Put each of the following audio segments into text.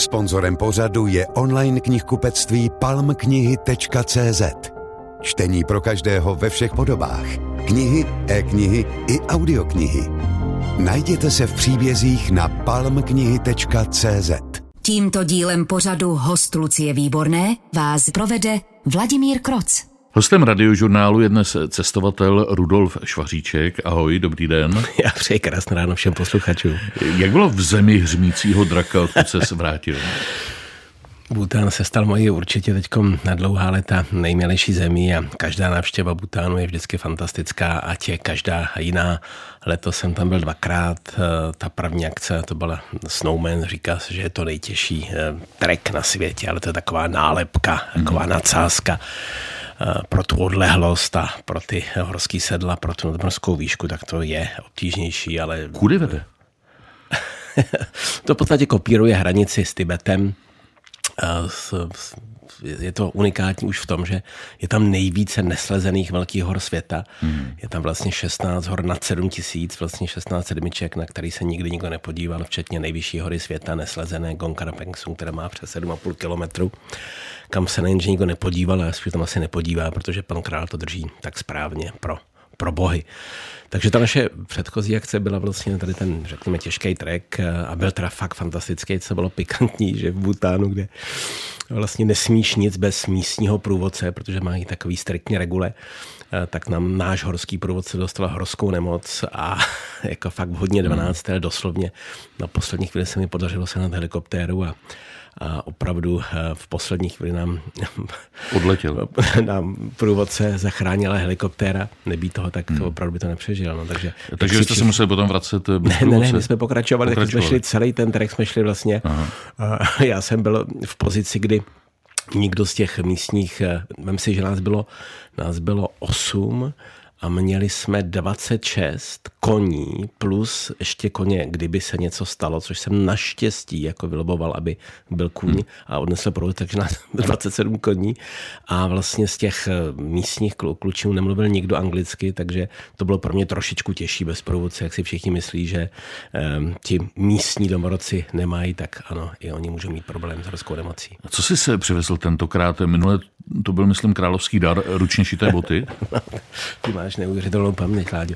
Sponzorem pořadu je online knihkupectví palmknihy.cz. Čtení pro každého ve všech podobách. Knihy, e-knihy i audioknihy. Najděte se v příbězích na palmknihy.cz. Tímto dílem pořadu host Lucie Výborné vás provede Vladimír Kroc. Hostem radiožurnálu je dnes cestovatel Rudolf Švaříček. Ahoj, dobrý den. Já přeji krásné ráno všem posluchačům. Jak bylo v zemi hřmícího draka, odkud se vrátil? Bután se stal mojí určitě teď na dlouhá léta nejmilejší zemí a každá návštěva Butánu je vždycky fantastická, ať je každá jiná. Letos jsem tam byl dvakrát, eh, ta první akce to byla Snowman, říká se, že je to nejtěžší eh, trek na světě, ale to je taková nálepka, taková mm. nadsázka pro tu odlehlost a pro ty horský sedla, pro tu nadmorskou výšku, tak to je obtížnější, ale... Kudy vede? to v podstatě kopíruje hranici s Tibetem. S, s, je to unikátní už v tom, že je tam nejvíce neslezených velkých hor světa. Hmm. Je tam vlastně 16 hor nad 7 tisíc, vlastně 16 sedmiček, na který se nikdy nikdo nepodíval, včetně nejvyšší hory světa, neslezené Gongkar Pengsung, která má přes 7,5 kilometru, kam se nejenže nikdo nepodíval, ale tam asi nepodívá, protože pan král to drží tak správně pro pro bohy. Takže ta naše předchozí akce byla vlastně tady ten, řekněme, těžký trek a byl teda fakt fantastický, co bylo pikantní, že v Butánu, kde vlastně nesmíš nic bez místního průvodce, protože mají takový striktně regule, tak nám náš horský průvodce dostal horskou nemoc a jako fakt hodně 12. Hmm. doslovně na poslední chvíli se mi podařilo se na helikoptéru a a opravdu eh, v poslední chvíli nám odletěl. nám průvodce zachránila helikoptéra. Nebýt toho, tak to hmm. opravdu by to nepřežil. No, takže takže jste se museli potom vracet eh, ne, ne, ne, my jsme pokračovali, pokračovali. tak jsme šli celý ten trek, jsme šli vlastně. Aha. Já jsem byl v pozici, kdy nikdo z těch místních, eh, vem si, že nás bylo, nás bylo osm, a měli jsme 26 koní plus ještě koně, kdyby se něco stalo, což jsem naštěstí jako vyloboval, aby byl kůň hmm. a odnesl provod, takže na 27 koní a vlastně z těch eh, místních klučů nemluvil nikdo anglicky, takže to bylo pro mě trošičku těžší bez průvodce, jak si všichni myslí, že um, ti místní domorodci nemají, tak ano, i oni můžou mít problém s horskou nemocí. A co jsi se přivezl tentokrát? Minule to byl, myslím, královský dar, ručně šité boty. Ty máš neuvěřitelnou paměť, Láďo.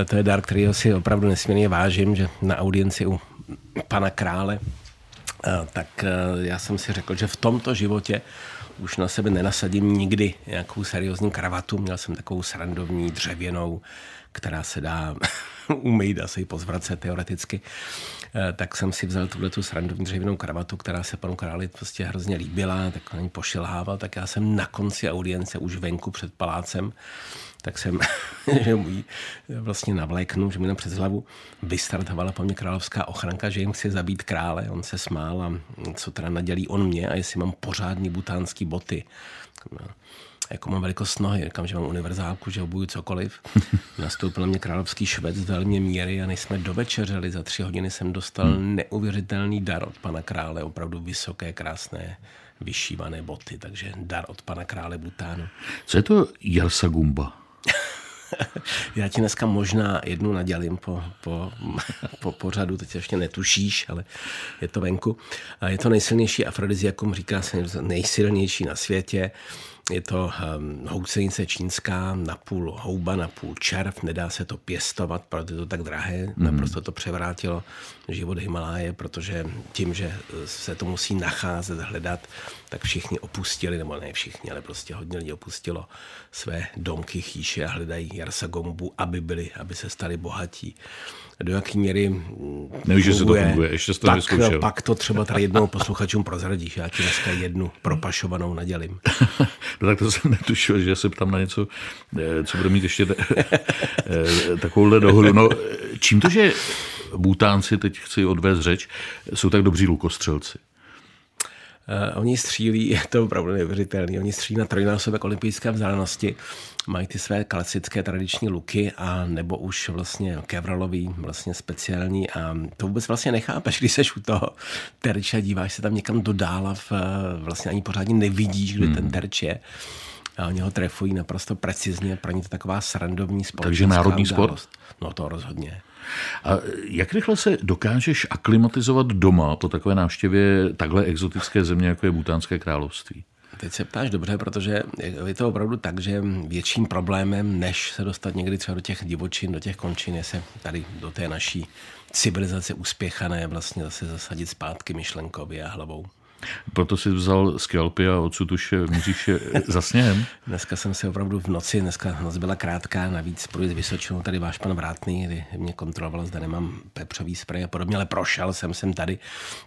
E, to je dar, který si opravdu nesmírně vážím, že na audienci u pana krále, e, tak e, já jsem si řekl, že v tomto životě už na sebe nenasadím nikdy nějakou seriózní kravatu. Měl jsem takovou srandovní dřevěnou, která se dá umýt, asi pozvracet teoreticky. Eh, tak jsem si vzal tuhle tu srandovní dřevěnou kravatu, která se panu králi prostě hrozně líbila, tak na ní pošilhával, tak já jsem na konci audience už venku před palácem tak jsem, že můj vlastně navléknu, že mi na přes hlavu vystartovala po mně královská ochranka, že jim chci zabít krále. On se smál a co teda nadělí on mě a jestli mám pořádný butánský boty. No jako mám velikost nohy, říkám, že mám univerzálku, že obuju cokoliv. Nastoupil na mě královský švec, mě míry a než jsme dovečeřeli, za tři hodiny jsem dostal hmm. neuvěřitelný dar od pana krále, opravdu vysoké, krásné, vyšívané boty, takže dar od pana krále Butánu. Co je to Gumba? Já ti dneska možná jednu nadělím po, po, po pořadu, teď ještě netušíš, ale je to venku. Je to nejsilnější afrodiziakum, říká se nejsilnější na světě. Je to um, houcenice čínská, napůl houba, napůl červ, nedá se to pěstovat, protože je to tak drahé. Mm. Naprosto to převrátilo život Himaláje, protože tím, že se to musí nacházet, hledat, tak všichni opustili, nebo ne všichni, ale prostě hodně lidí opustilo své domky, chýše a hledají Jarsa Gombu, aby byli, aby se stali bohatí do jaký míry Nevíš, že se to funguje, ještě to tak, no, pak to třeba tady jednou posluchačům prozradíš. Já ti dneska jednu propašovanou nadělím. no tak to jsem netušil, že se ptám na něco, eh, co bude mít ještě eh, takovouhle dohodu. No, čím to, že Butánci, teď chci odvést řeč, jsou tak dobří lukostřelci? Uh, oni střílí, je to opravdu neuvěřitelné, oni střílí na trojnásobek olympijské vzdálenosti, mají ty své klasické tradiční luky a nebo už vlastně kevralový, vlastně speciální a to vůbec vlastně nechápeš, když seš u toho terče a díváš se tam někam do dála, v, vlastně ani pořádně nevidíš, kde hmm. ten terč je a oni ho trefují naprosto precizně, pro ně to taková srandovní společenská Takže národní sport? No to rozhodně. A jak rychle se dokážeš aklimatizovat doma po takové návštěvě takhle exotické země, jako je Butánské království? Teď se ptáš dobře, protože je to opravdu tak, že větším problémem, než se dostat někdy třeba do těch divočin, do těch končin, je se tady do té naší civilizace uspěchané vlastně zase zasadit zpátky myšlenkově a hlavou. Proto si vzal skalpy a odsud už míříš za sněhem. Dneska jsem si opravdu v noci, dneska noc byla krátká, navíc průjezd Vysočinou, tady váš pan Vrátný, kdy mě kontroloval, zda nemám pepřový sprej a podobně, ale prošel jsem sem tady,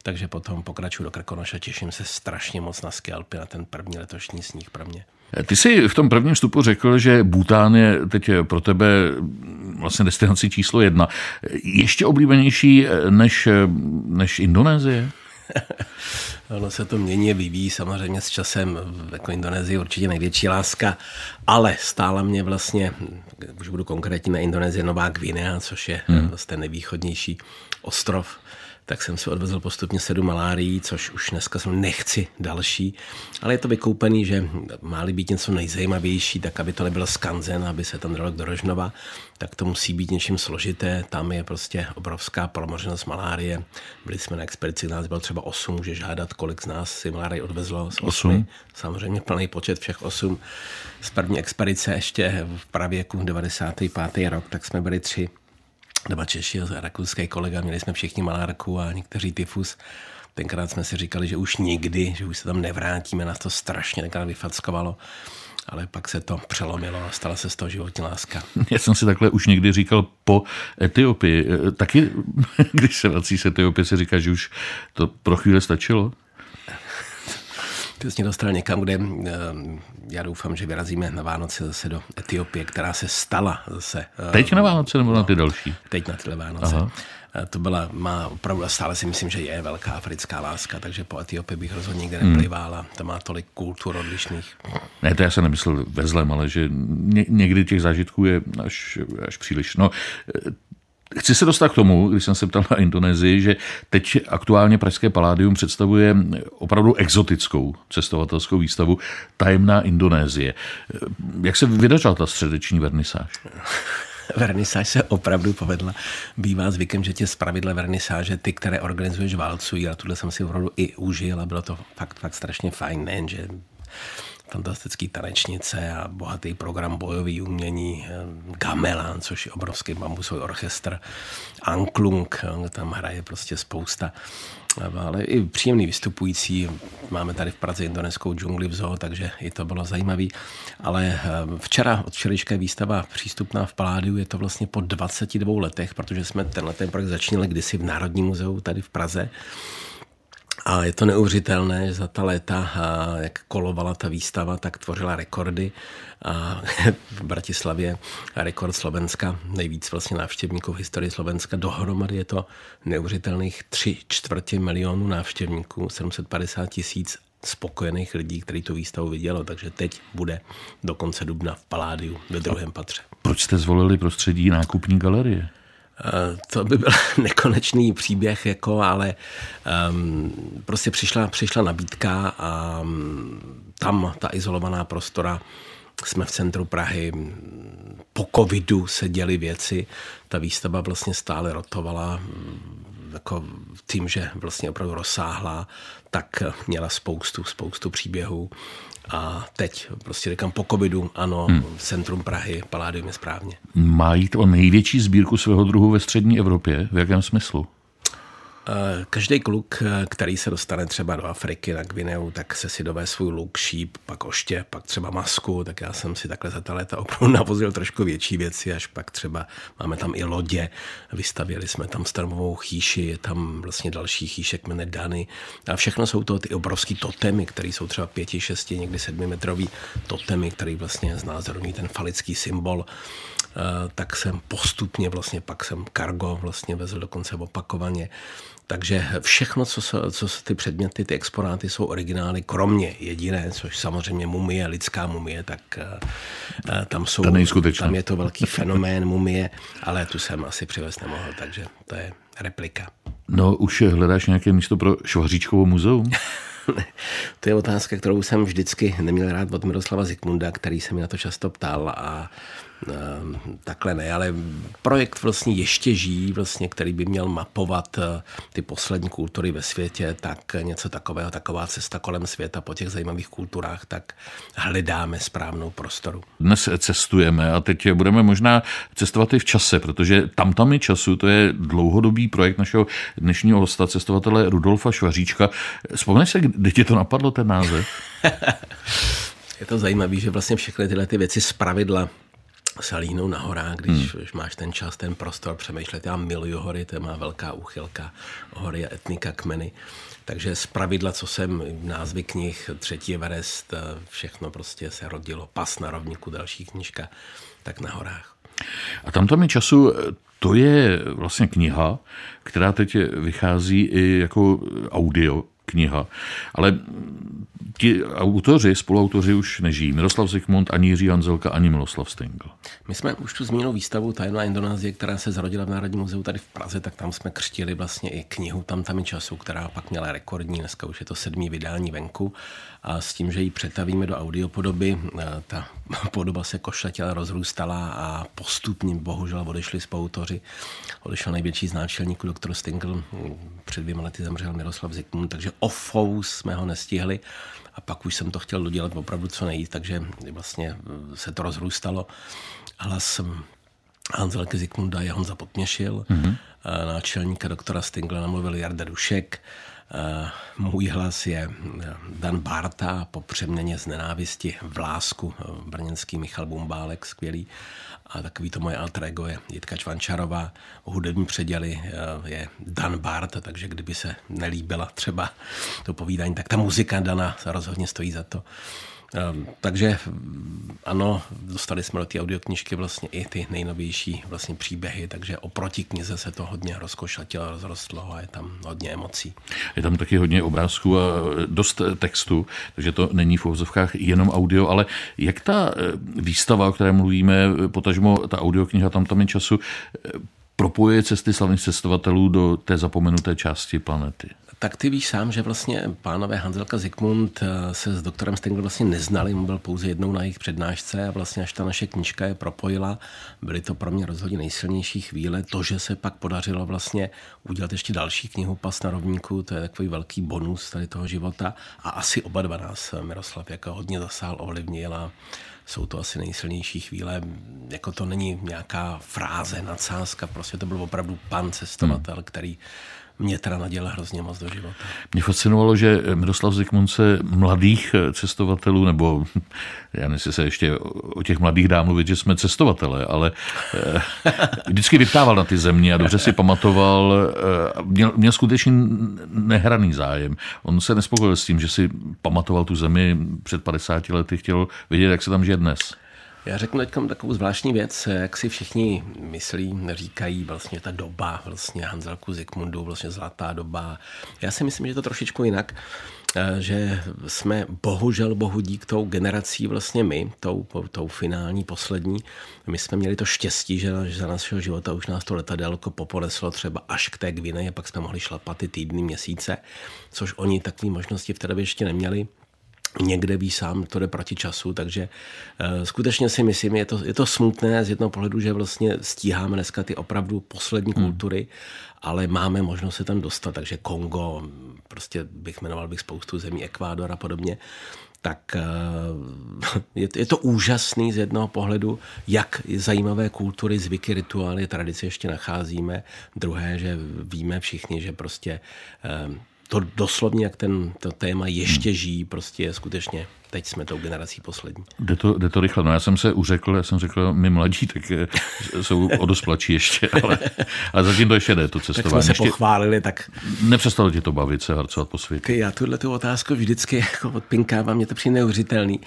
takže potom pokračuju do Krkonoša, těším se strašně moc na skalpy, na ten první letošní sníh pro mě. Ty jsi v tom prvním vstupu řekl, že Bután je teď pro tebe vlastně destinací číslo jedna. Ještě oblíbenější než, než Indonésie? ono se to mění, vyvíjí samozřejmě s časem, jako Indonésii určitě největší láska, ale stála mě vlastně, už budu konkrétní na Indonésii, Nová Gvinea, což je hmm. vlastně ten nejvýchodnější ostrov tak jsem si odvezl postupně sedm malárií, což už dneska jsem nechci další, ale je to vykoupený, že má být něco nejzajímavější, tak aby to nebyl skanzen, aby se tam dalo do Rožnova, tak to musí být něčím složité. Tam je prostě obrovská promořenost malárie. Byli jsme na expedici, nás bylo třeba 8, může žádat, kolik z nás si malárie odvezlo. Z 8. Samozřejmě plný počet všech 8. Z první expedice ještě v pravěku 95. rok, tak jsme byli tři dva Češi a rakouský kolega, měli jsme všichni malárku a někteří tyfus. Tenkrát jsme si říkali, že už nikdy, že už se tam nevrátíme, nás to strašně tenkrát vyfackovalo ale pak se to přelomilo a stala se z toho životní láska. Já jsem si takhle už někdy říkal po Etiopii. Taky, když se vrací z Etiopie, se říká, že už to pro chvíli stačilo? Mě dostal někam, kde eh, já doufám, že vyrazíme na Vánoce zase do Etiopie, která se stala zase. Eh, teď na Vánoce nebo no, na ty další? Teď na tyhle Vánoce. Aha. Eh, to byla, má opravdu, stále si myslím, že je velká africká láska, takže po Etiopii bych rozhodně nikde hmm. neplivala. To má tolik kultur odlišných. Ne, to já jsem nemyslel ve zlem, ale že ně, někdy těch zážitků je až, až příliš. No, Chci se dostat k tomu, když jsem se ptal na Indonésii, že teď aktuálně Pražské paládium představuje opravdu exotickou cestovatelskou výstavu Tajemná Indonésie. Jak se vydařila ta středeční vernisáž? vernisáž se opravdu povedla. Bývá zvykem, že tě z pravidla vernisáže, ty, které organizuješ, válcují, a tuhle jsem si opravdu i užil a bylo to fakt, fakt strašně fajn, nejen, že fantastický tanečnice a bohatý program bojový umění, eh, gamelan, což je obrovský bambusový orchestr, Anklung, eh, tam hraje prostě spousta ale i příjemný vystupující. Máme tady v Praze indonéskou džungli v zoo, takže i to bylo zajímavé. Ale eh, včera od včerejška výstava přístupná v Paládiu, je to vlastně po 22 letech, protože jsme tenhle ten projekt začínali kdysi v Národním muzeu tady v Praze. A je to neuvěřitelné, že za ta léta, jak kolovala ta výstava, tak tvořila rekordy. A v Bratislavě rekord Slovenska, nejvíc vlastně návštěvníků v historii Slovenska. Dohromady je to neuvěřitelných tři čtvrtě milionů návštěvníků, 750 tisíc spokojených lidí, kteří tu výstavu vidělo, takže teď bude do konce dubna v Paládiu ve druhém patře. Proč jste zvolili prostředí nákupní galerie? To by byl nekonečný příběh, jako, ale um, prostě přišla, přišla nabídka a tam ta izolovaná prostora, jsme v centru Prahy, po covidu se děly věci, ta výstava vlastně stále rotovala, jako tím, že vlastně opravdu rozsáhla, tak měla spoustu, spoustu příběhů. A teď prostě říkám po covidu, ano, hmm. centrum Prahy, Paládium je správně. Má jít o největší sbírku svého druhu ve střední Evropě? V jakém smyslu? Eh, každý kluk, eh, který se dostane třeba do Afriky na Gvineu, tak se si dové svůj luk, šíp, pak oště, pak třeba masku, tak já jsem si takhle za ta léta opravdu navozil trošku větší věci, až pak třeba máme tam i lodě, vystavili jsme tam stromovou chýši, je tam vlastně další chýšek, jmenuje Dany. A všechno jsou to ty obrovský totemy, které jsou třeba pěti, šesti, někdy sedmimetrový totemy, který vlastně znázorňují ten falický symbol. Eh, tak jsem postupně vlastně pak jsem kargo vlastně vezl dokonce opakovaně. Takže všechno, co, se, co se ty předměty, ty exponáty jsou originály, kromě jediné, což samozřejmě mumie, lidská mumie, tak uh, tam jsou, tam je to velký fenomén mumie, ale tu jsem asi přivést nemohl, takže to je replika. No, už hledáš nějaké místo pro Švaříčkovo muzeum? to je otázka, kterou jsem vždycky neměl rád od Miroslava Zikmunda, který se mi na to často ptal a takhle ne, ale projekt vlastně ještě žijí, vlastně, který by měl mapovat eh, ty poslední kultury ve světě, tak něco takového, taková cesta kolem světa po těch zajímavých kulturách, tak hledáme správnou prostoru. Dnes cestujeme a teď budeme možná cestovat i v čase, protože tam tam je času, to je dlouhodobý projekt našeho dnešního hosta, cestovatele Rudolfa Švaříčka. Vzpomeneš se, kdy ti to napadlo, ten název? je to zajímavé, že vlastně všechny tyhle ty věci z pravidla se líhnou na horách, když, hmm. máš ten čas, ten prostor přemýšlet. Já miluju hory, to je má velká úchylka. Hory a etnika, kmeny. Takže z pravidla, co jsem, názvy knih, Třetí Everest, všechno prostě se rodilo. Pas na rovníku, další knižka, tak na horách. A tam tam je času, to je vlastně kniha, která teď vychází i jako audio kniha. Ale ti autoři, spoluautoři už nežijí. Miroslav Zikmund, ani Jiří Hanzelka, ani Miloslav Stengl. My jsme už tu zmínili výstavu Tajemná Indonésie, která se zrodila v Národním muzeu tady v Praze, tak tam jsme křtili vlastně i knihu Tam tam času, která pak měla rekordní, dneska už je to sedmý vydání venku a s tím, že ji přetavíme do audiopodoby, eh, ta podoba se košatila, rozrůstala a postupně bohužel odešli spoluautoři. Odešel největší z náčelníků doktor Stingl, před dvěma lety zemřel Miroslav Zikmund, takže ofou jsme ho nestihli a pak už jsem to chtěl dodělat opravdu co nejít, takže vlastně se to rozrůstalo. Hlas Hanzelky Zikmunda je Honza Potměšil, mm-hmm. náčelníka doktora Stingla namluvil Jarda Dušek, můj hlas je eh, Dan Barta po přeměně z nenávisti v lásku, eh, brněnský Michal Bumbálek, skvělý. A takový to moje alter ego je Jitka Čvančarová. Hudební předěly je Dan Bart, takže kdyby se nelíbila třeba to povídání, tak ta muzika Dana rozhodně stojí za to. Ehm, takže ano, dostali jsme do té audioknižky vlastně i ty nejnovější vlastně příběhy, takže oproti knize se to hodně rozkošatilo, rozrostlo a je tam hodně emocí. Je tam taky hodně obrázků a dost textu, takže to není v uvozovkách jenom audio, ale jak ta eh, výstava, o které mluvíme, potažmo ta audiokniha tam tam je času, propojuje cesty slavných cestovatelů do té zapomenuté části planety? Tak ty víš sám, že vlastně pánové Hanzelka Zikmund eh, se s doktorem Stengel vlastně neznali, on byl pouze jednou na jejich přednášce a vlastně až ta naše knižka je propojila, byly to pro mě rozhodně nejsilnější chvíle. To, že se pak podařilo vlastně udělat ještě další knihu Pas na rovníku, to je takový velký bonus tady toho života a asi oba dva nás Miroslav jako hodně zasál, ovlivnil a jsou to asi nejsilnější chvíle. Jako to není nějaká fráze, nadsázka, prostě to byl opravdu pan cestovatel, hmm. který mě teda nadělal hrozně moc do života. Mě fascinovalo, že Miroslav Zikmund se mladých cestovatelů, nebo já nevím, se ještě o těch mladých dá mluvit, že jsme cestovatelé, ale eh, vždycky vyptával na ty země a dobře si pamatoval, eh, měl, měl skutečně nehraný zájem. On se nespokojil s tím, že si pamatoval tu zemi před 50 lety, chtěl vědět, jak se tam žije dnes. Já řeknu teď takovou zvláštní věc, jak si všichni myslí, říkají vlastně ta doba, vlastně Hanzelku Zikmundu, vlastně zlatá doba. Já si myslím, že to trošičku jinak, eh, že jsme bohužel bohu dík tou generací vlastně my, tou, tou finální, poslední, my jsme měli to štěstí, že za našeho života už nás to letadelko poponeslo třeba až k té Gvineji, pak jsme mohli šlapat ty týdny, měsíce, což oni takové možnosti v té době ještě neměli někde ví sám, to jde proti času, takže uh, skutečně si myslím, je to, je to smutné z jednoho pohledu, že vlastně stíháme dneska ty opravdu poslední hmm. kultury, ale máme možnost se tam dostat, takže Kongo, prostě bych jmenoval bych spoustu zemí, Ekvádor a podobně, tak uh, je, je to úžasný z jednoho pohledu, jak zajímavé kultury, zvyky, rituály, tradice ještě nacházíme. Druhé, že víme všichni, že prostě uh, to doslovně, jak ten, to téma ještě žijí, prostě je skutečně teď jsme tou generací poslední. Jde to, jde to rychle. No já jsem se uřekl, já jsem řekl, my mladí, tak jsou o dost ještě, ale, ale zatím to ještě jde, to cestování. Tak jsme se pochválili, tak... Nepřestalo ti to bavit se harcovat po světě? Já tuhle tu otázku vždycky jako odpinkávám, mě to přijde neuvěřitelný.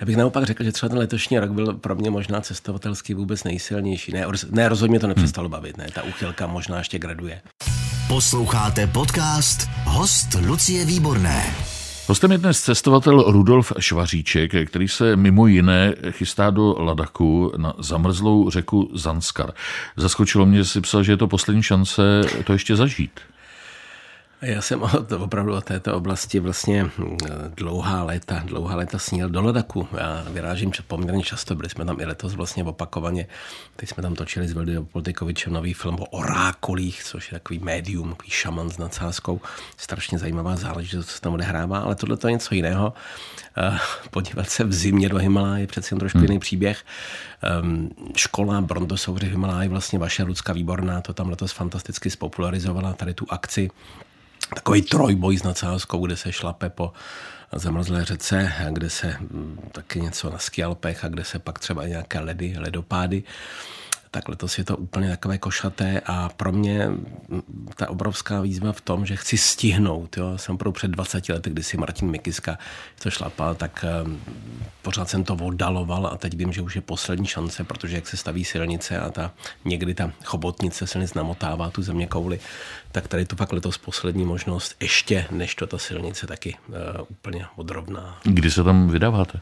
Já bych naopak řekl, že třeba ten letošní rok byl pro mě možná cestovatelský vůbec nejsilnější. Ne, ne rozhodně to nepřestalo hmm. bavit, ne, ta úchylka možná ještě graduje. Posloucháte podcast Host Lucie Výborné. Hostem je dnes cestovatel Rudolf Švaříček, který se mimo jiné chystá do Ladaku na zamrzlou řeku Zanskar. Zaskočilo mě, že si psal, že je to poslední šance to ještě zažít. Já jsem od, opravdu od této oblasti vlastně hm, dlouhá léta, dlouhá léta sníl do Ledaku. Já vyrážím poměrně často, byli jsme tam i letos vlastně opakovaně. Teď jsme tam točili s Vildou Politikovičem nový film o orákolích, což je takový médium, takový šaman s nadsázkou. Strašně zajímavá záležitost, co se tam odehrává, ale tohle to je něco jiného. Eh, podívat se v zimě do Himaláje, přeci jen trošku hmm. jiný příběh. Ehm, škola Brontosouři v Himaláji, vlastně vaše Lucka Výborná, to tam letos fantasticky spopularizovala, tady tu akci takový trojboj s nadsázkou, kde se šlape po zamrzlé řece, kde se mm, taky něco na skialpech a kde se pak třeba nějaké ledy, ledopády tak letos je to úplně takové košaté a pro mě ta obrovská výzva v tom, že chci stihnout. Jo. Jsem pro před 20 lety, kdy si Martin Mikiska to šlapal, tak um, pořád jsem to oddaloval a teď vím, že už je poslední šance, protože jak se staví silnice a ta někdy ta chobotnice silnic namotává tu země kouli, tak tady to fakt letos poslední možnost, ještě než to ta silnice taky uh, úplně odrovná. Kdy se tam vydáváte?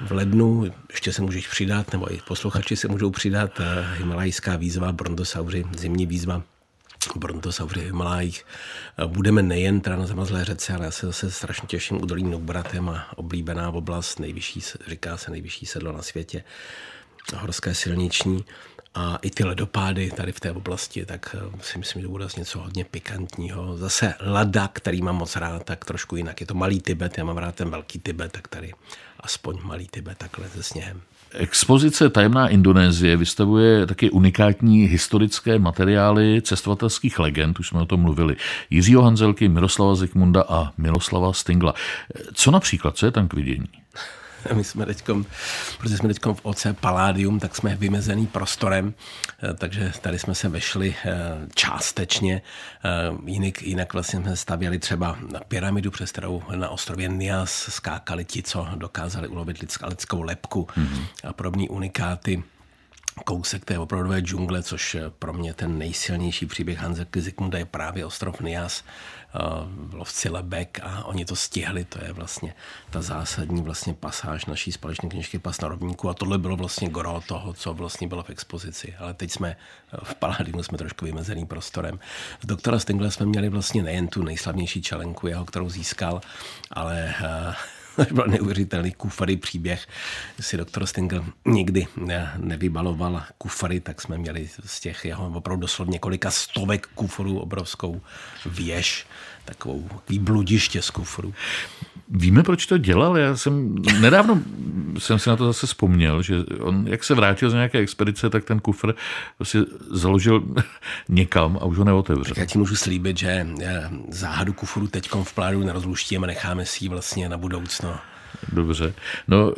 V lednu, ještě se můžeš přidat, nebo i posluchači se můžou přidat, eh, Himalajská výzva, Brontosauři, zimní výzva, Brontosauři v Himalájích. Eh, budeme nejen teda na zamazlé řece, ale já se zase strašně těším u dolí Nubratem a oblíbená oblast, nejvyšší, říká se nejvyšší sedlo na světě, horské silniční a i ty ledopády tady v té oblasti, tak eh, si myslím, že bude něco hodně pikantního. Zase Lada, který mám moc rád, tak trošku jinak. Je to malý Tibet, já mám rád ten velký Tibet, tak tady aspoň malý Tibet takhle se sněhem. Expozice Tajemná Indonésie vystavuje taky unikátní historické materiály cestovatelských legend, už jsme o tom mluvili, Jiřího Hanzelky, Miroslava Zikmunda a Miloslava Stingla. Co například, co je tam k vidění? My jsme teď, protože jsme teď v OC Paládium, tak jsme vymezený prostorem, eh, takže tady jsme se vešli eh, částečně. Eh, jinak, jinak vlastně jsme stavěli třeba na pyramidu, přes kterou na ostrově Nias skákali ti, co dokázali ulovit lidskou lepku mm-hmm. a podobní unikáty kousek té opravdové džungle, což pro mě ten nejsilnější příběh Hanze Zikmunda je právě ostrov Nias, lovci lebek a oni to stihli, to je vlastně ta zásadní vlastně pasáž naší společné knižky Pas na rovníku a tohle bylo vlastně gro toho, co vlastně bylo v expozici, ale teď jsme v Paladinu jsme trošku vymezeným prostorem. Z doktora Stingle jsme měli vlastně nejen tu nejslavnější čelenku jeho, kterou získal, ale uh, byl neuvěřitelný kufary příběh. Si doktor Stingl nikdy ne, nevybaloval kufary, tak jsme měli z těch jeho opravdu doslov několika stovek kuforů obrovskou věž, takovou bludiště z kufru. Víme, proč to dělal? Já jsem nedávno jsem si na to zase vzpomněl, že on, jak se vrátil z nějaké expedice, tak ten kufr prostě založil někam a už ho neotevřel. Tak já ti můžu slíbit, že záhadu kufru teď v plánu nerozluštíme, necháme si ji vlastně na budoucno. Dobře. No,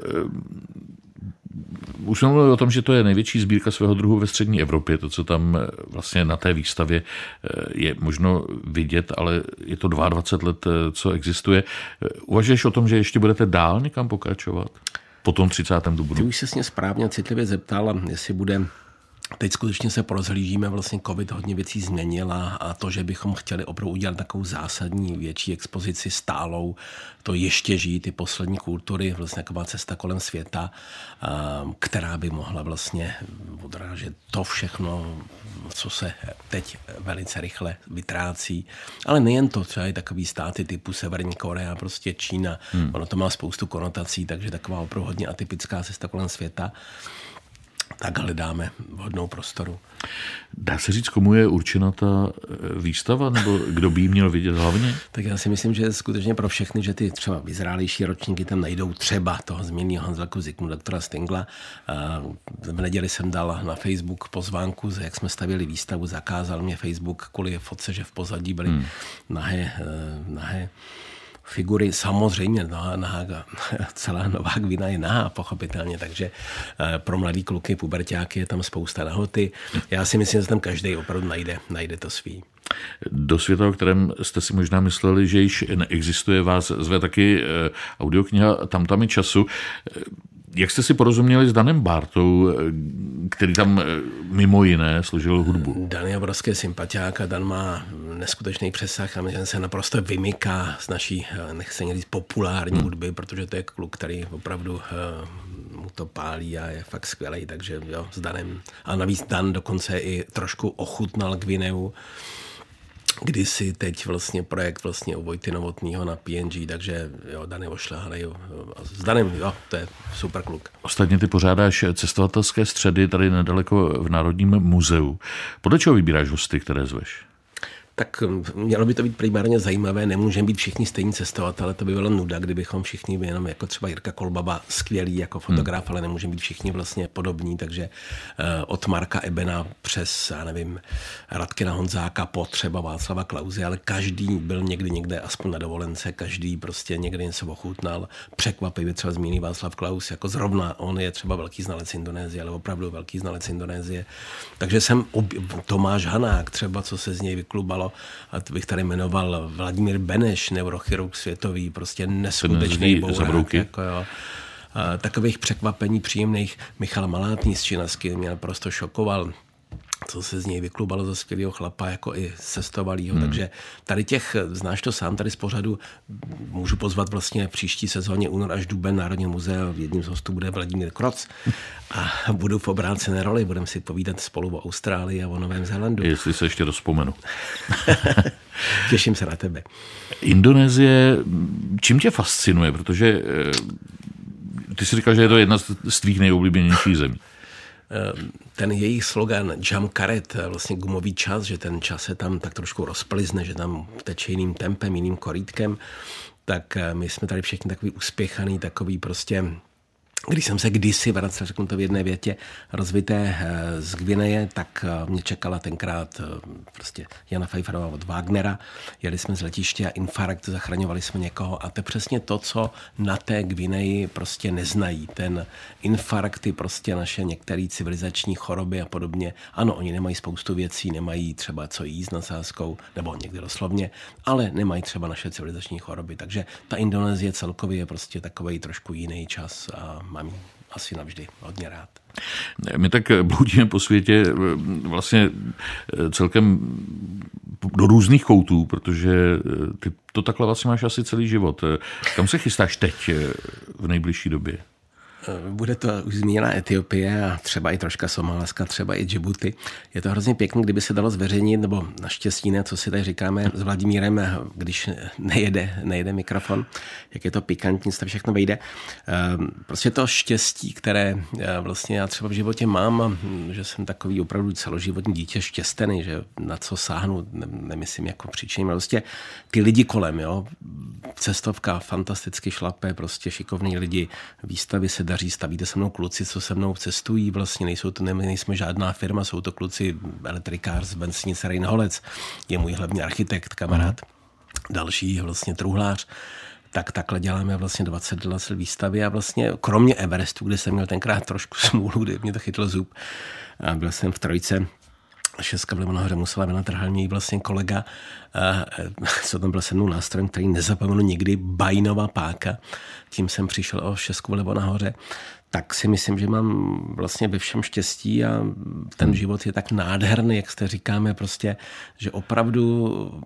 už jsme mluvili o tom, že to je největší sbírka svého druhu ve střední Evropě, to, co tam eh, vlastně na té výstavě eh, je možno vidět, ale je to 22 let, eh, co existuje. Uvažuješ o tom, že ještě budete dál někam pokračovat? Po tom 30. dubnu. Ty už se mě správně citlivě zeptal, jestli bude Teď skutečně se porozhlížíme, vlastně covid hodně věcí změnil a, to, že bychom chtěli opravdu udělat takovou zásadní větší expozici stálou, to ještě žijí ty poslední kultury, vlastně taková cesta kolem světa, která by mohla vlastně odrážet to všechno, co se teď velice rychle vytrácí. Ale nejen to, třeba i takový státy typu Severní Korea, prostě Čína, hmm. ono to má spoustu konotací, takže taková opravdu hodně atypická cesta kolem světa tak hledáme vhodnou prostoru. Dá se říct, komu je určena ta eh, výstava, nebo kdo by ji měl vidět hlavně? Tak já si myslím, že skutečně pro všechny, že ty třeba vyzrálejší ročníky tam najdou třeba toho změnného Hanzelku Zikmu, doktora Stingla. V neděli jsem dal na Facebook pozvánku, jak jsme stavili výstavu, zakázal mě Facebook kvůli fotce, že v pozadí byly hmm. nahé, eh, nahé figury samozřejmě no, nahá, celá nová Gvina je nahá, pochopitelně, takže eh, pro mladý kluky, pubertáky je tam spousta nahoty. Já si myslím, že tam každý opravdu najde, najde to svý. Do světa, o kterém jste si možná mysleli, že již neexistuje, vás zve taky eh, audiokniha Tam tam je času. Jak jste si porozuměli s Danem Bartou, který tam eh, mimo jiné složil hudbu? Dan je obrovský sympatiák a Dan má neskutečný přesah a myslím, se naprosto vymyká z naší, eh, nechci říct, populární hmm. hudby, protože to je kluk, který opravdu mu to pálí a je fakt skvělý, takže jo, s Danem. A navíc Dan dokonce i trošku ochutnal Gvineu kdysi teď vlastně projekt vlastně u Vojty Novotnýho na PNG, takže jo, Dany Ošlehanej, s Danem, jo, to je super kluk. Ostatně ty pořádáš cestovatelské středy tady nedaleko v Národním muzeu. Podle čeho vybíráš hosty, které zveš? Tak hm, mělo by to být primárně zajímavé, nemůžeme být všichni stejní ale to by bylo nuda, kdybychom všichni byli jenom jako třeba Jirka Kolbaba, skvělý jako fotograf, hmm. ale nemůžeme být všichni vlastně podobní, takže uh, od Marka Ebena přes, já nevím, Radkina Honzáka po třeba Václava Klauzy, ale každý byl někdy někde aspoň na dovolence, každý prostě někdy něco ochutnal, překvapivě třeba zmíní Václav Klaus, jako zrovna on je třeba velký znalec Indonésie, ale opravdu velký znalec Indonésie. Takže jsem ob... Tomáš Hanák třeba, co se z něj vyklubalo, a to bych tady jmenoval Vladimír Beneš, neurochirurg světový, prostě neskutečný bourák. Jako jo. Takových překvapení příjemných Michal Malátný z Činasky mě prostě šokoval co se z něj vyklubalo za skvělého chlapa, jako i cestovalýho. Hmm. Takže tady těch, znáš to sám, tady z pořadu můžu pozvat vlastně příští sezóně únor až duben Národního muzea. Jedním z hostů bude Vladimír Kroc a budu v obrácené roli. Budeme si povídat spolu o Austrálii a o Novém Zélandu. Jestli se ještě rozpomenu. Těším se na tebe. Indonésie, čím tě fascinuje? Protože eh, ty si říkal, že je to jedna z tvých nejoblíbenějších zemí. Ehm, ten jejich slogan Jump Karet, eh, vlastně gumový čas, že ten čas se tam tak trošku rozplizne, že tam teče jiným tempem, jiným korítkem, tak eh, my jsme tady všichni takový uspěchaný, takový prostě když jsem se kdysi vracel, řeknu to v jedné větě, rozvité eh, z Gvineje, tak eh, mě čekala tenkrát eh, prostě Jana Pfeifferová od Wagnera. Jeli jsme z letiště a infarkt, zachraňovali jsme někoho a to je přesně to, co na té Gvineji prostě neznají. Ten infarkt je prostě naše některé civilizační choroby a podobně. Ano, oni nemají spoustu věcí, nemají třeba co jíst na sáskou, nebo někdy doslovně, ale nemají třeba naše civilizační choroby. Takže ta Indonésie celkově je prostě takový trošku jiný čas a mám ji asi navždy hodně rád. My tak bloudíme po světě eh, vlastně eh, celkem do různých koutů, protože eh, ty to takhle vlastně máš asi celý život. Kam se chystáš teď v nejbližší době? Eh, bude to už zmíněná Etiopie a třeba i troška Somálska, třeba i Djibouti. Je to hrozně pěkné, kdyby se dalo zveřejnit, nebo naštěstí ne, co si tady říkáme s Vladimírem, když nejede, nejede mikrofon, jak je to pikantní, to všechno vejde. Eh, prostě to štěstí, které eh, vlastně já třeba v životě mám, že jsem takový opravdu celoživotní dítě štěstený, že na co sáhnu, nemyslím jako příčině, prostě ty lidi kolem, jo, cestovka fantasticky šlape, prostě šikovní lidi, výstavy se daří, stavíte se mnou kluci, co se mnou cestují, vlastně nejsou to, nejsme žádná firma, jsou to kluci elektrikář z Bensnice Reinholec, je můj hlavní architekt, kamarád, mm. další vlastně truhlář tak takhle děláme vlastně 20 let výstavy a vlastně kromě Everestu, kde jsem měl tenkrát trošku smůlu, kdy mě to chytl zub, a byl jsem v trojce šestka vlevo nahoře musela vynatrhal mě vlastně kolega, co tam byl se mnou nástrojem, který nezapomenu nikdy, Bajnova páka. Tím jsem přišel o šestku vlevo nahoře tak si myslím, že mám vlastně ve všem štěstí a ten hmm. život je tak nádherný, jak jste říkáme, prostě, že opravdu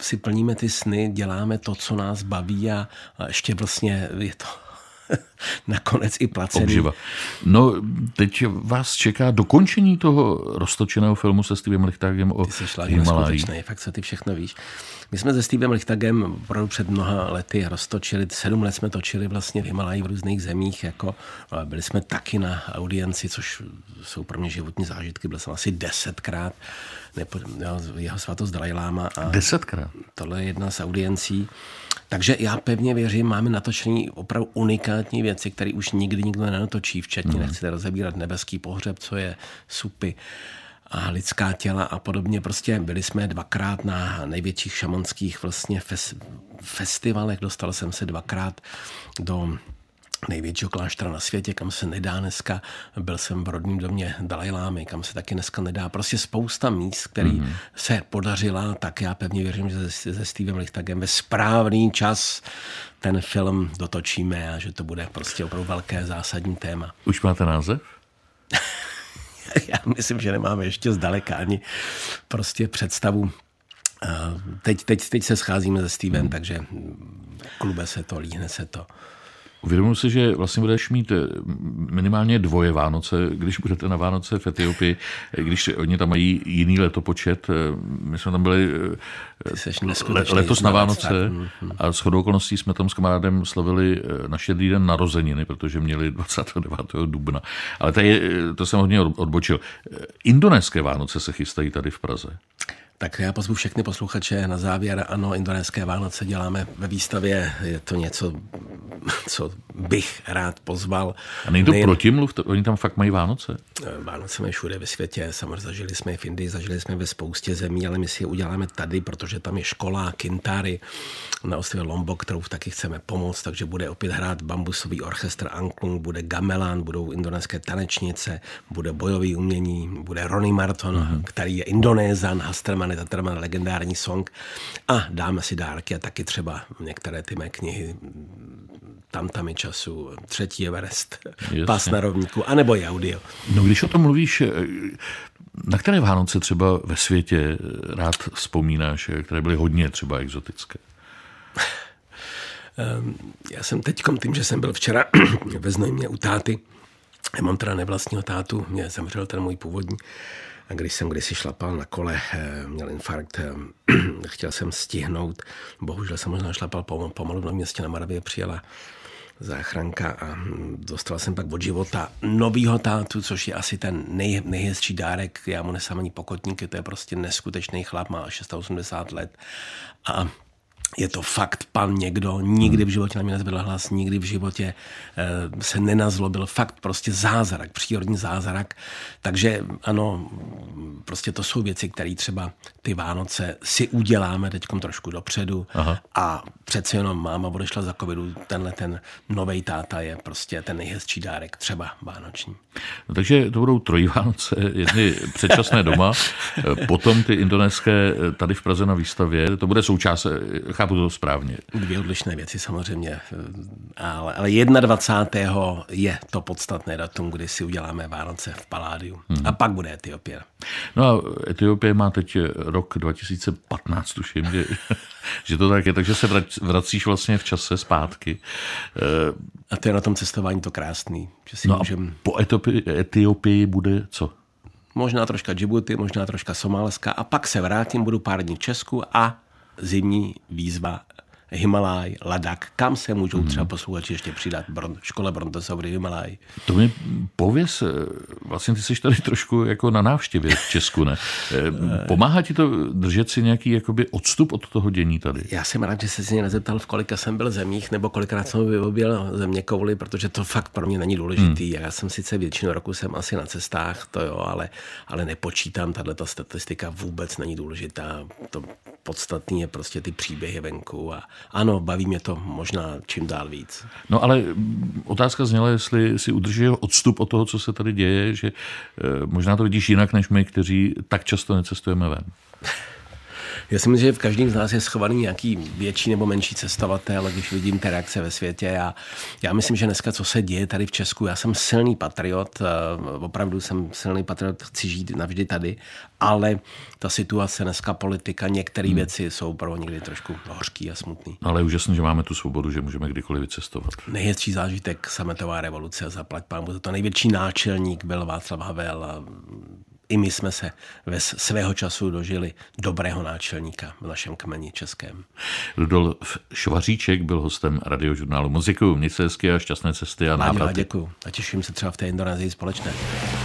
si plníme ty sny, děláme to, co nás baví a ještě vlastně je to nakonec i placený. Obživa. No, teď vás čeká dokončení toho roztočeného filmu se Stevem Lichtagem o Himaláji. fakt co ty všechno víš. My jsme se Stevem Lichtagem opravdu před mnoha lety roztočili, sedm let jsme točili vlastně v Himalaji v různých zemích, jako byli jsme taky na audienci, což jsou pro mě životní zážitky, byl jsem asi desetkrát, nepo, jo, jeho svatost Dalai Lama. A desetkrát? Tohle je jedna z audiencí. Takže já pevně věřím, máme natočený opravdu unikátní věci, které už nikdy nikdo nenatočí, včetně mm. nechci rozebírat nebeský pohřeb, co je supy a lidská těla a podobně. Prostě byli jsme dvakrát na největších šamanských vlastně fes, festivalech. Dostal jsem se dvakrát do největšího kláštera na světě, kam se nedá dneska. Byl jsem v rodním domě Dalajlámy, kam se taky dneska nedá. Prostě spousta míst, který mm-hmm. se podařila, tak já pevně věřím, že se, se Stevem Lichtagem ve správný čas ten film dotočíme a že to bude prostě opravdu velké zásadní téma. Už máte název? já myslím, že nemáme ještě zdaleka ani prostě představu. Teď, teď, teď se scházíme se Stevem, hmm. takže klube se to, líhne se to. Uvědomuji si, že vlastně budeš mít eh, minimálně dvoje Vánoce, když budete na Vánoce v Etiopii, eh, když oni tam mají jiný letopočet. Eh, my jsme tam byli letos na Vánoce a s chodou okolností jsme tam s kamarádem slavili na štědrý den narozeniny, protože měli 29. dubna. Ale je, to jsem hodně odbočil. Indonéské Vánoce se chystají tady v Praze. Tak já pozvu všechny posluchače na závěr. Ano, indonéské Vánoce děláme ve výstavě. Je to něco, co bych rád pozval. A není to Nejen... protimluv? Oni tam fakt mají Vánoce? Vánoce mají všude ve světě. Samozřejmě zažili jsme je v Indii, zažili jsme ve spoustě zemí, ale my si je uděláme tady, protože tam je škola Kintary na ostrově Lombok, kterou taky chceme pomoct, takže bude opět hrát bambusový orchestr Angklung, bude gamelan, budou indonéské tanečnice, bude bojový umění, bude Ronnie Marton, uh-huh. který je Indonézan, Hasterman Tatarmany, Tatarman, legendární song a dáme si dárky a taky třeba některé ty mé knihy tam tam je času, třetí Everest, Jasně. Pás na rovníku, anebo i audio. No když o tom mluvíš, eh, na které Vánoce třeba ve světě rád vzpomínáš, eh, které byly hodně třeba exotické? Ehm, já jsem teď tím, že jsem byl včera ve Znojmě u táty, já mám teda nevlastního tátu, mě zemřel ten můj původní a když jsem kdysi šlapal na kole, eh, měl infarkt, eh, chtěl jsem stihnout, bohužel jsem možná šlapal pomalu na městě na Maravě, přijela záchranka a dostal jsem pak od života novýho tátu, což je asi ten nej, nejhezčí dárek. Já mu nesám ani pokotníky, to je prostě neskutečný chlap, má 680 let a je to fakt pan někdo, nikdy v životě na mě nezvedl hlas, nikdy v životě e, se nenazlobil, fakt prostě zázrak, přírodní zázrak. Takže ano, prostě to jsou věci, které třeba ty Vánoce si uděláme teď trošku dopředu Aha. a přece jenom máma odešla za covidu, tenhle ten nový táta je prostě ten nejhezčí dárek, třeba vánoční. No, takže to budou trojí Vánoce, jedny předčasné doma, potom ty indonéské tady v Praze na výstavě, to bude součást chápu to správně. Dvě odlišné věci samozřejmě, ale, ale 21. je to podstatné datum, kdy si uděláme Vánoce v Paládiu. Hmm. A pak bude Etiopie. No a Etiopie má teď rok 2015, tuším, že, že to tak je, takže se vracíš vlastně v čase zpátky. A to je na tom cestování to krásný. Že si no můžem... po Etiopii, Etiopii bude co? Možná troška Djibouti, možná troška Somálska a pak se vrátím, budu pár dní v Česku a zimní výzva Himalaj, Ladak, kam se můžou třeba posluchači ještě přidat? Bron, škola Brontosaury, Himalaj. To mi pověs, eh, vlastně ty jsi tady trošku jako na návštěvě v Česku, ne? Eh, pomáhá ti to držet si nějaký jakoby odstup od toho dění tady? Já jsem rád, že jsi se mě nezeptal, v kolika jsem byl zemích, nebo kolikrát jsem vyoběl země kouly, protože to fakt pro mě není důležitý. Hmm. Já jsem sice většinu roku jsem asi na cestách, to jo, ale, ale nepočítám, tahle ta statistika vůbec není důležitá. To podstatný je prostě ty příběhy venku a ano, baví mě to možná čím dál víc. No ale otázka zněla, jestli si udrží odstup od toho, co se tady děje, že eh, možná to vidíš jinak než my, kteří tak často necestujeme ven. Já si myslím, že v každém z nás je schovaný nějaký větší nebo menší cestovatel, když vidím ty reakce ve světě. Já, já myslím, že dneska, co se děje tady v Česku, já jsem silný patriot, eh, opravdu jsem silný patriot, chci žít navždy tady, ale ta situace dneska, politika, některé hmm. věci jsou pro někdy trošku hořký a smutný. Ale je úžasný, že máme tu svobodu, že můžeme kdykoliv vycestovat. Nejhezčí zážitek sametová revoluce, zaplať pánu, to největší náčelník byl Václav Havel i my jsme se ve svého času dožili dobrého náčelníka v našem kmeni českém. Rudolf Švaříček byl hostem radiožurnálu Muziku. Mějte se hezky a šťastné cesty a návraty. Děkuji a těším se třeba v té Indonésii společné.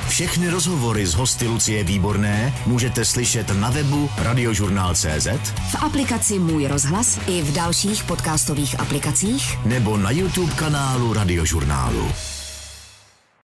Všechny rozhovory z hosty Lucie Výborné můžete slyšet na webu radiožurnál.cz v aplikaci Můj rozhlas i v dalších podcastových aplikacích nebo na YouTube kanálu Radiožurnálu.